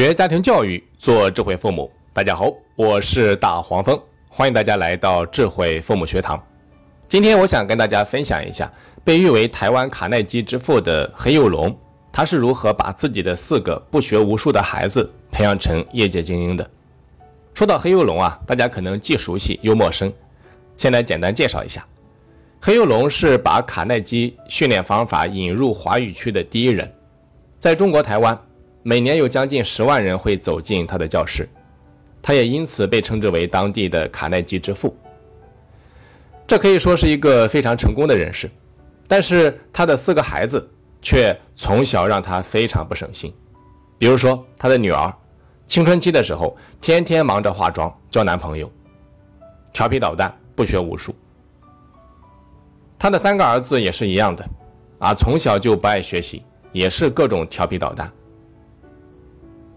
学家庭教育，做智慧父母。大家好，我是大黄蜂，欢迎大家来到智慧父母学堂。今天我想跟大家分享一下，被誉为台湾卡耐基之父的黑幼龙，他是如何把自己的四个不学无术的孩子培养成业界精英的。说到黑幼龙啊，大家可能既熟悉又陌生。先来简单介绍一下，黑幼龙是把卡耐基训练方法引入华语区的第一人，在中国台湾。每年有将近十万人会走进他的教室，他也因此被称之为当地的卡耐基之父。这可以说是一个非常成功的人士，但是他的四个孩子却从小让他非常不省心。比如说，他的女儿，青春期的时候天天忙着化妆、交男朋友，调皮捣蛋，不学无术。他的三个儿子也是一样的，啊，从小就不爱学习，也是各种调皮捣蛋。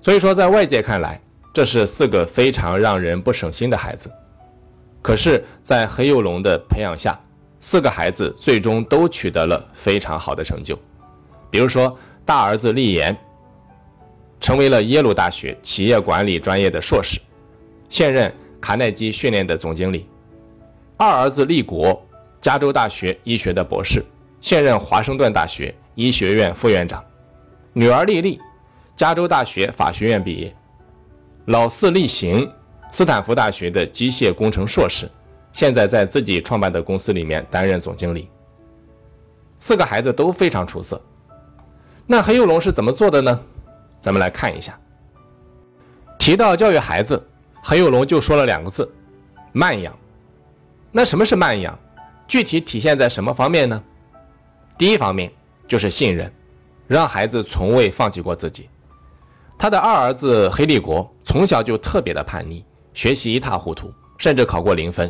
所以说，在外界看来，这是四个非常让人不省心的孩子。可是，在黑幼龙的培养下，四个孩子最终都取得了非常好的成就。比如说，大儿子立言成为了耶鲁大学企业管理专业的硕士，现任卡耐基训练的总经理；二儿子立国，加州大学医学的博士，现任华盛顿大学医学院副院长；女儿丽丽。加州大学法学院毕业，老四力行，斯坦福大学的机械工程硕士，现在在自己创办的公司里面担任总经理。四个孩子都非常出色。那黑幼龙是怎么做的呢？咱们来看一下。提到教育孩子，黑幼龙就说了两个字：慢养。那什么是慢养？具体体现在什么方面呢？第一方面就是信任，让孩子从未放弃过自己。他的二儿子黑立国从小就特别的叛逆，学习一塌糊涂，甚至考过零分。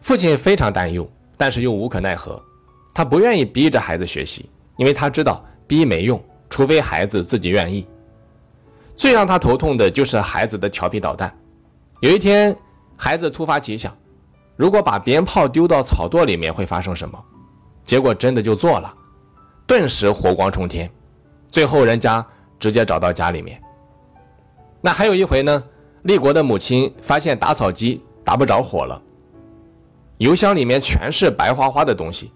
父亲非常担忧，但是又无可奈何。他不愿意逼着孩子学习，因为他知道逼没用，除非孩子自己愿意。最让他头痛的就是孩子的调皮捣蛋。有一天，孩子突发奇想，如果把鞭炮丢到草垛里面会发生什么？结果真的就做了，顿时火光冲天。最后人家。直接找到家里面。那还有一回呢，立国的母亲发现打草机打不着火了，油箱里面全是白花花的东西。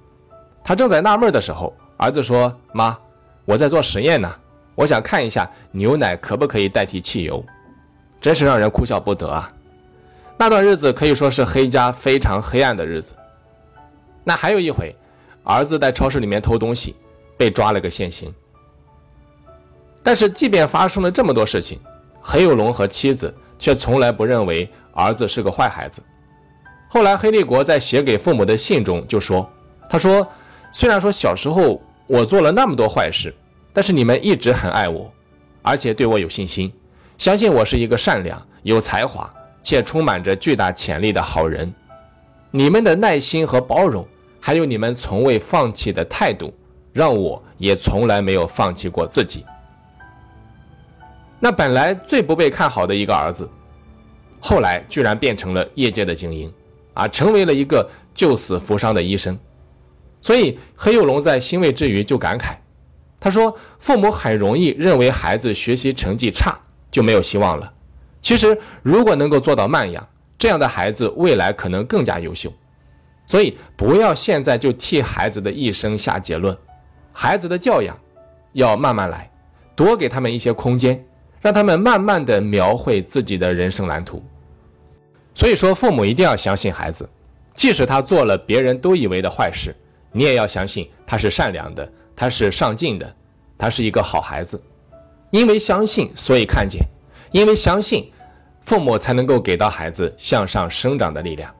他正在纳闷的时候，儿子说：“妈，我在做实验呢，我想看一下牛奶可不可以代替汽油。”真是让人哭笑不得啊！那段日子可以说是黑家非常黑暗的日子。那还有一回，儿子在超市里面偷东西，被抓了个现行。但是，即便发生了这么多事情，黑幼龙和妻子却从来不认为儿子是个坏孩子。后来，黑立国在写给父母的信中就说：“他说，虽然说小时候我做了那么多坏事，但是你们一直很爱我，而且对我有信心，相信我是一个善良、有才华且充满着巨大潜力的好人。你们的耐心和包容，还有你们从未放弃的态度，让我也从来没有放弃过自己。”那本来最不被看好的一个儿子，后来居然变成了业界的精英，啊，成为了一个救死扶伤的医生。所以黑幼龙在欣慰之余就感慨，他说：“父母很容易认为孩子学习成绩差就没有希望了。其实如果能够做到慢养，这样的孩子未来可能更加优秀。所以不要现在就替孩子的一生下结论，孩子的教养要慢慢来，多给他们一些空间。”让他们慢慢的描绘自己的人生蓝图。所以说，父母一定要相信孩子，即使他做了别人都以为的坏事，你也要相信他是善良的，他是上进的，他是一个好孩子。因为相信，所以看见；因为相信，父母才能够给到孩子向上生长的力量。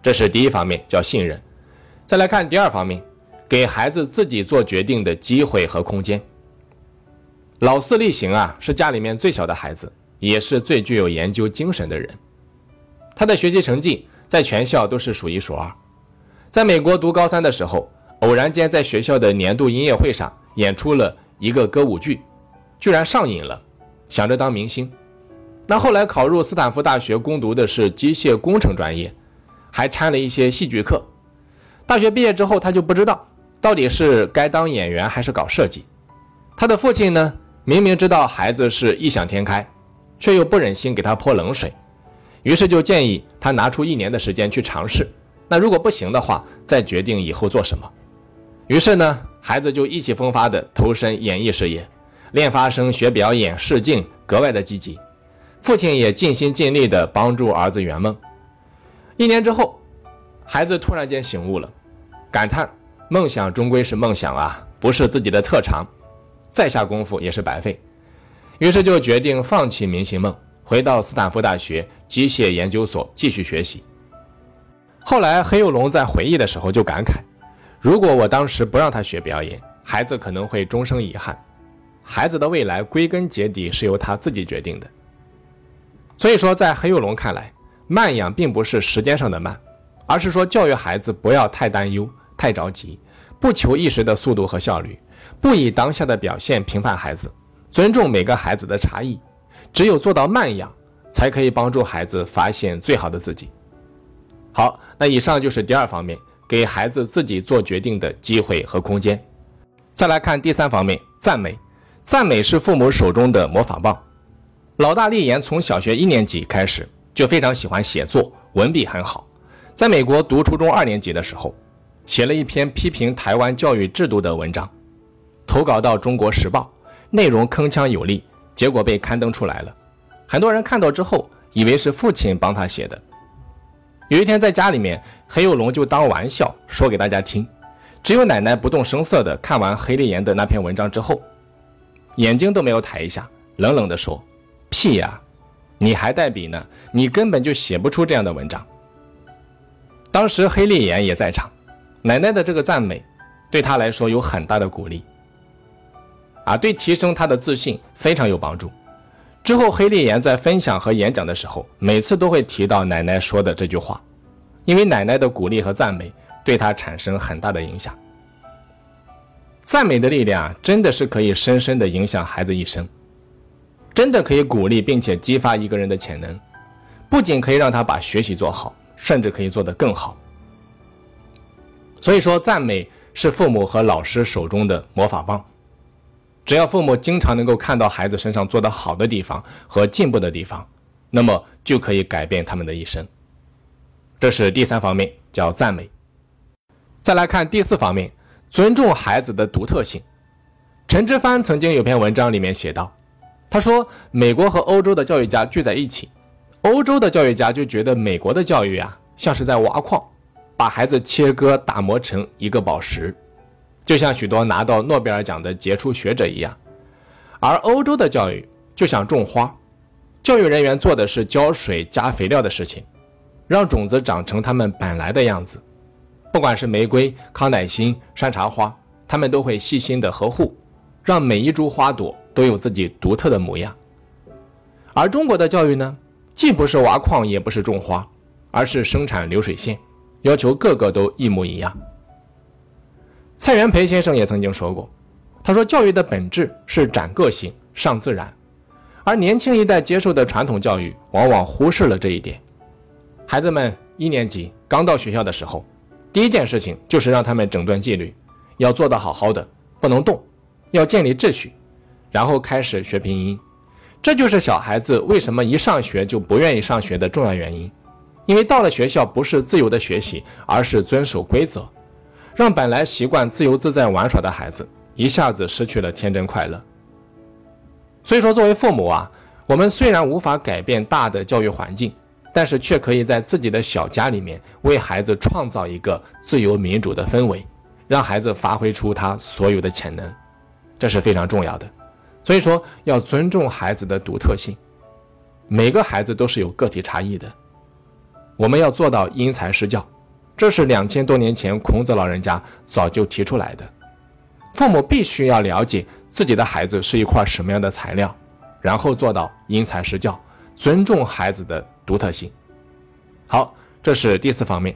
这是第一方面，叫信任。再来看第二方面，给孩子自己做决定的机会和空间。老四立行啊，是家里面最小的孩子，也是最具有研究精神的人。他的学习成绩在全校都是数一数二。在美国读高三的时候，偶然间在学校的年度音乐会上演出了一个歌舞剧，居然上瘾了，想着当明星。那后来考入斯坦福大学攻读的是机械工程专业，还掺了一些戏剧课。大学毕业之后，他就不知道到底是该当演员还是搞设计。他的父亲呢？明明知道孩子是异想天开，却又不忍心给他泼冷水，于是就建议他拿出一年的时间去尝试。那如果不行的话，再决定以后做什么。于是呢，孩子就意气风发地投身演艺事业，练发声、学表演、试镜，格外的积极。父亲也尽心尽力地帮助儿子圆梦。一年之后，孩子突然间醒悟了，感叹：梦想终归是梦想啊，不是自己的特长。再下功夫也是白费，于是就决定放弃明星梦，回到斯坦福大学机械研究所继续学习。后来，黑幼龙在回忆的时候就感慨：“如果我当时不让他学表演，孩子可能会终生遗憾。孩子的未来归根结底是由他自己决定的。”所以说，在黑幼龙看来，慢养并不是时间上的慢，而是说教育孩子不要太担忧、太着急，不求一时的速度和效率。不以当下的表现评判孩子，尊重每个孩子的差异，只有做到慢养，才可以帮助孩子发现最好的自己。好，那以上就是第二方面，给孩子自己做决定的机会和空间。再来看第三方面，赞美。赞美是父母手中的魔法棒。老大立言从小学一年级开始就非常喜欢写作，文笔很好。在美国读初中二年级的时候，写了一篇批评台湾教育制度的文章。投稿到《中国时报》，内容铿锵有力，结果被刊登出来了。很多人看到之后，以为是父亲帮他写的。有一天在家里面，黑幼龙就当玩笑说给大家听。只有奶奶不动声色地看完黑立言的那篇文章之后，眼睛都没有抬一下，冷冷地说：“屁呀，你还带笔呢？你根本就写不出这样的文章。”当时黑立言也在场，奶奶的这个赞美，对他来说有很大的鼓励。啊，对提升他的自信非常有帮助。之后，黑立言在分享和演讲的时候，每次都会提到奶奶说的这句话，因为奶奶的鼓励和赞美对他产生很大的影响。赞美的力量真的是可以深深的影响孩子一生，真的可以鼓励并且激发一个人的潜能，不仅可以让他把学习做好，甚至可以做得更好。所以说，赞美是父母和老师手中的魔法棒。只要父母经常能够看到孩子身上做得好的地方和进步的地方，那么就可以改变他们的一生。这是第三方面，叫赞美。再来看第四方面，尊重孩子的独特性。陈之帆曾经有篇文章里面写道，他说美国和欧洲的教育家聚在一起，欧洲的教育家就觉得美国的教育啊像是在挖矿，把孩子切割打磨成一个宝石。就像许多拿到诺贝尔奖的杰出学者一样，而欧洲的教育就像种花，教育人员做的是浇水加肥料的事情，让种子长成它们本来的样子。不管是玫瑰、康乃馨、山茶花，他们都会细心的呵护，让每一株花朵都有自己独特的模样。而中国的教育呢，既不是挖矿，也不是种花，而是生产流水线，要求个个都一模一样。蔡元培先生也曾经说过，他说教育的本质是展个性、上自然，而年轻一代接受的传统教育往往忽视了这一点。孩子们一年级刚到学校的时候，第一件事情就是让他们整顿纪律，要做得好好的，不能动，要建立秩序，然后开始学拼音。这就是小孩子为什么一上学就不愿意上学的重要原因，因为到了学校不是自由的学习，而是遵守规则。让本来习惯自由自在玩耍的孩子一下子失去了天真快乐。所以说，作为父母啊，我们虽然无法改变大的教育环境，但是却可以在自己的小家里面为孩子创造一个自由民主的氛围，让孩子发挥出他所有的潜能，这是非常重要的。所以说，要尊重孩子的独特性，每个孩子都是有个体差异的，我们要做到因材施教。这是两千多年前孔子老人家早就提出来的。父母必须要了解自己的孩子是一块什么样的材料，然后做到因材施教，尊重孩子的独特性。好，这是第四方面。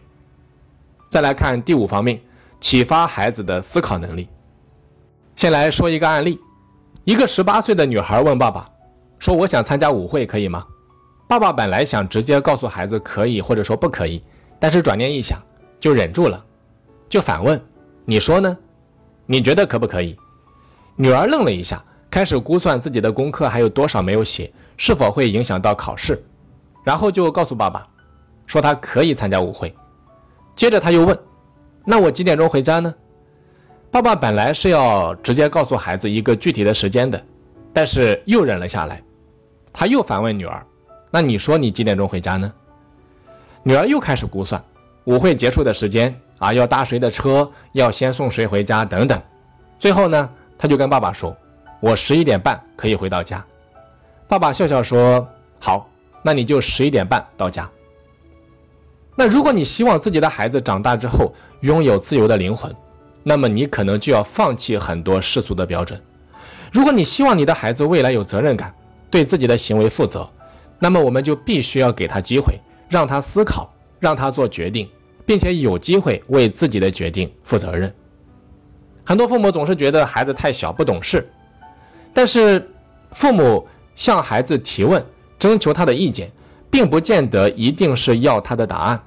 再来看第五方面，启发孩子的思考能力。先来说一个案例：一个十八岁的女孩问爸爸，说：“我想参加舞会，可以吗？”爸爸本来想直接告诉孩子可以，或者说不可以，但是转念一想。就忍住了，就反问：“你说呢？你觉得可不可以？”女儿愣了一下，开始估算自己的功课还有多少没有写，是否会影响到考试，然后就告诉爸爸，说他可以参加舞会。接着他又问：“那我几点钟回家呢？”爸爸本来是要直接告诉孩子一个具体的时间的，但是又忍了下来。他又反问女儿：“那你说你几点钟回家呢？”女儿又开始估算舞会结束的时间啊，要搭谁的车，要先送谁回家等等。最后呢，他就跟爸爸说。我十一点半可以回到家，爸爸笑笑说：“好，那你就十一点半到家。”那如果你希望自己的孩子长大之后拥有自由的灵魂，那么你可能就要放弃很多世俗的标准。如果你希望你的孩子未来有责任感，对自己的行为负责，那么我们就必须要给他机会，让他思考，让他做决定，并且有机会为自己的决定负责任。很多父母总是觉得孩子太小不懂事。但是，父母向孩子提问、征求他的意见，并不见得一定是要他的答案，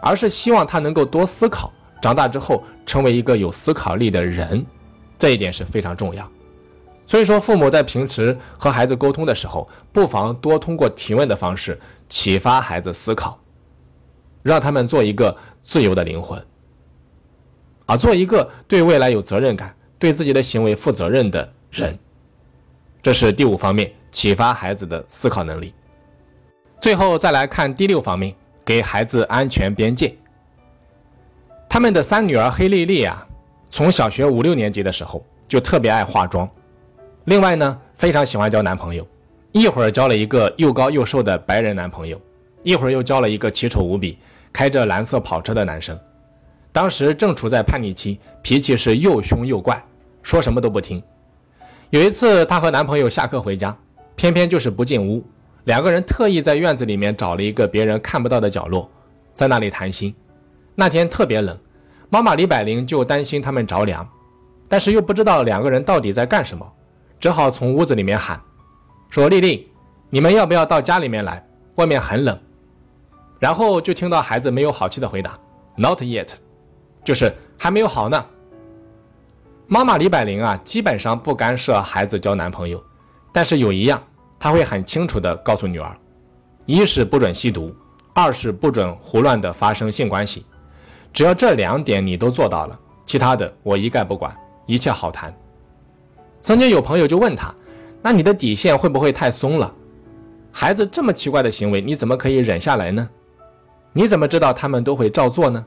而是希望他能够多思考，长大之后成为一个有思考力的人，这一点是非常重要。所以说，父母在平时和孩子沟通的时候，不妨多通过提问的方式启发孩子思考，让他们做一个自由的灵魂，啊，做一个对未来有责任感、对自己的行为负责任的人。这是第五方面，启发孩子的思考能力。最后再来看第六方面，给孩子安全边界。他们的三女儿黑丽丽啊，从小学五六年级的时候就特别爱化妆，另外呢，非常喜欢交男朋友，一会儿交了一个又高又瘦的白人男朋友，一会儿又交了一个奇丑无比、开着蓝色跑车的男生。当时正处在叛逆期，脾气是又凶又怪，说什么都不听。有一次，她和男朋友下课回家，偏偏就是不进屋，两个人特意在院子里面找了一个别人看不到的角落，在那里谈心。那天特别冷，妈妈李百灵就担心他们着凉，但是又不知道两个人到底在干什么，只好从屋子里面喊，说：“丽丽，你们要不要到家里面来？外面很冷。”然后就听到孩子没有好气的回答：“Not yet，就是还没有好呢。”妈妈李百灵啊，基本上不干涉孩子交男朋友，但是有一样，她会很清楚的告诉女儿：一是不准吸毒，二是不准胡乱的发生性关系。只要这两点你都做到了，其他的我一概不管，一切好谈。曾经有朋友就问他：“那你的底线会不会太松了？孩子这么奇怪的行为，你怎么可以忍下来呢？你怎么知道他们都会照做呢？”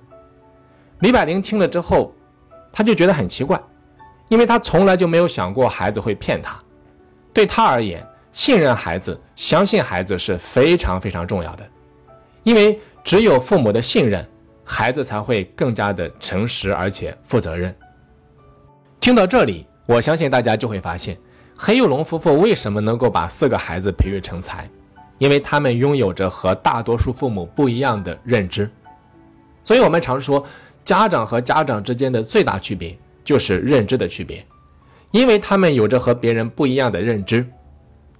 李百灵听了之后，他就觉得很奇怪。因为他从来就没有想过孩子会骗他，对他而言，信任孩子、相信孩子是非常非常重要的。因为只有父母的信任，孩子才会更加的诚实而且负责任。听到这里，我相信大家就会发现，黑幼龙夫妇为什么能够把四个孩子培育成才，因为他们拥有着和大多数父母不一样的认知。所以我们常说，家长和家长之间的最大区别。就是认知的区别，因为他们有着和别人不一样的认知，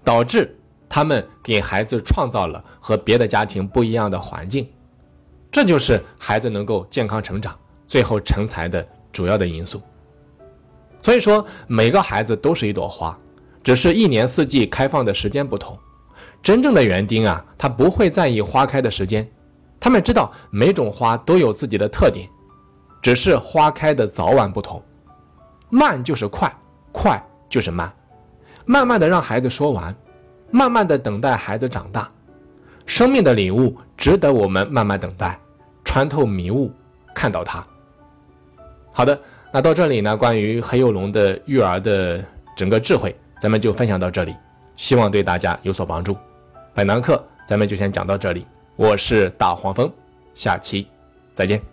导致他们给孩子创造了和别的家庭不一样的环境，这就是孩子能够健康成长、最后成才的主要的因素。所以说，每个孩子都是一朵花，只是一年四季开放的时间不同。真正的园丁啊，他不会在意花开的时间，他们知道每种花都有自己的特点，只是花开的早晚不同。慢就是快，快就是慢，慢慢的让孩子说完，慢慢的等待孩子长大，生命的礼物值得我们慢慢等待，穿透迷雾，看到它。好的，那到这里呢，关于黑幼龙的育儿的整个智慧，咱们就分享到这里，希望对大家有所帮助。本堂课咱们就先讲到这里，我是大黄蜂，下期再见。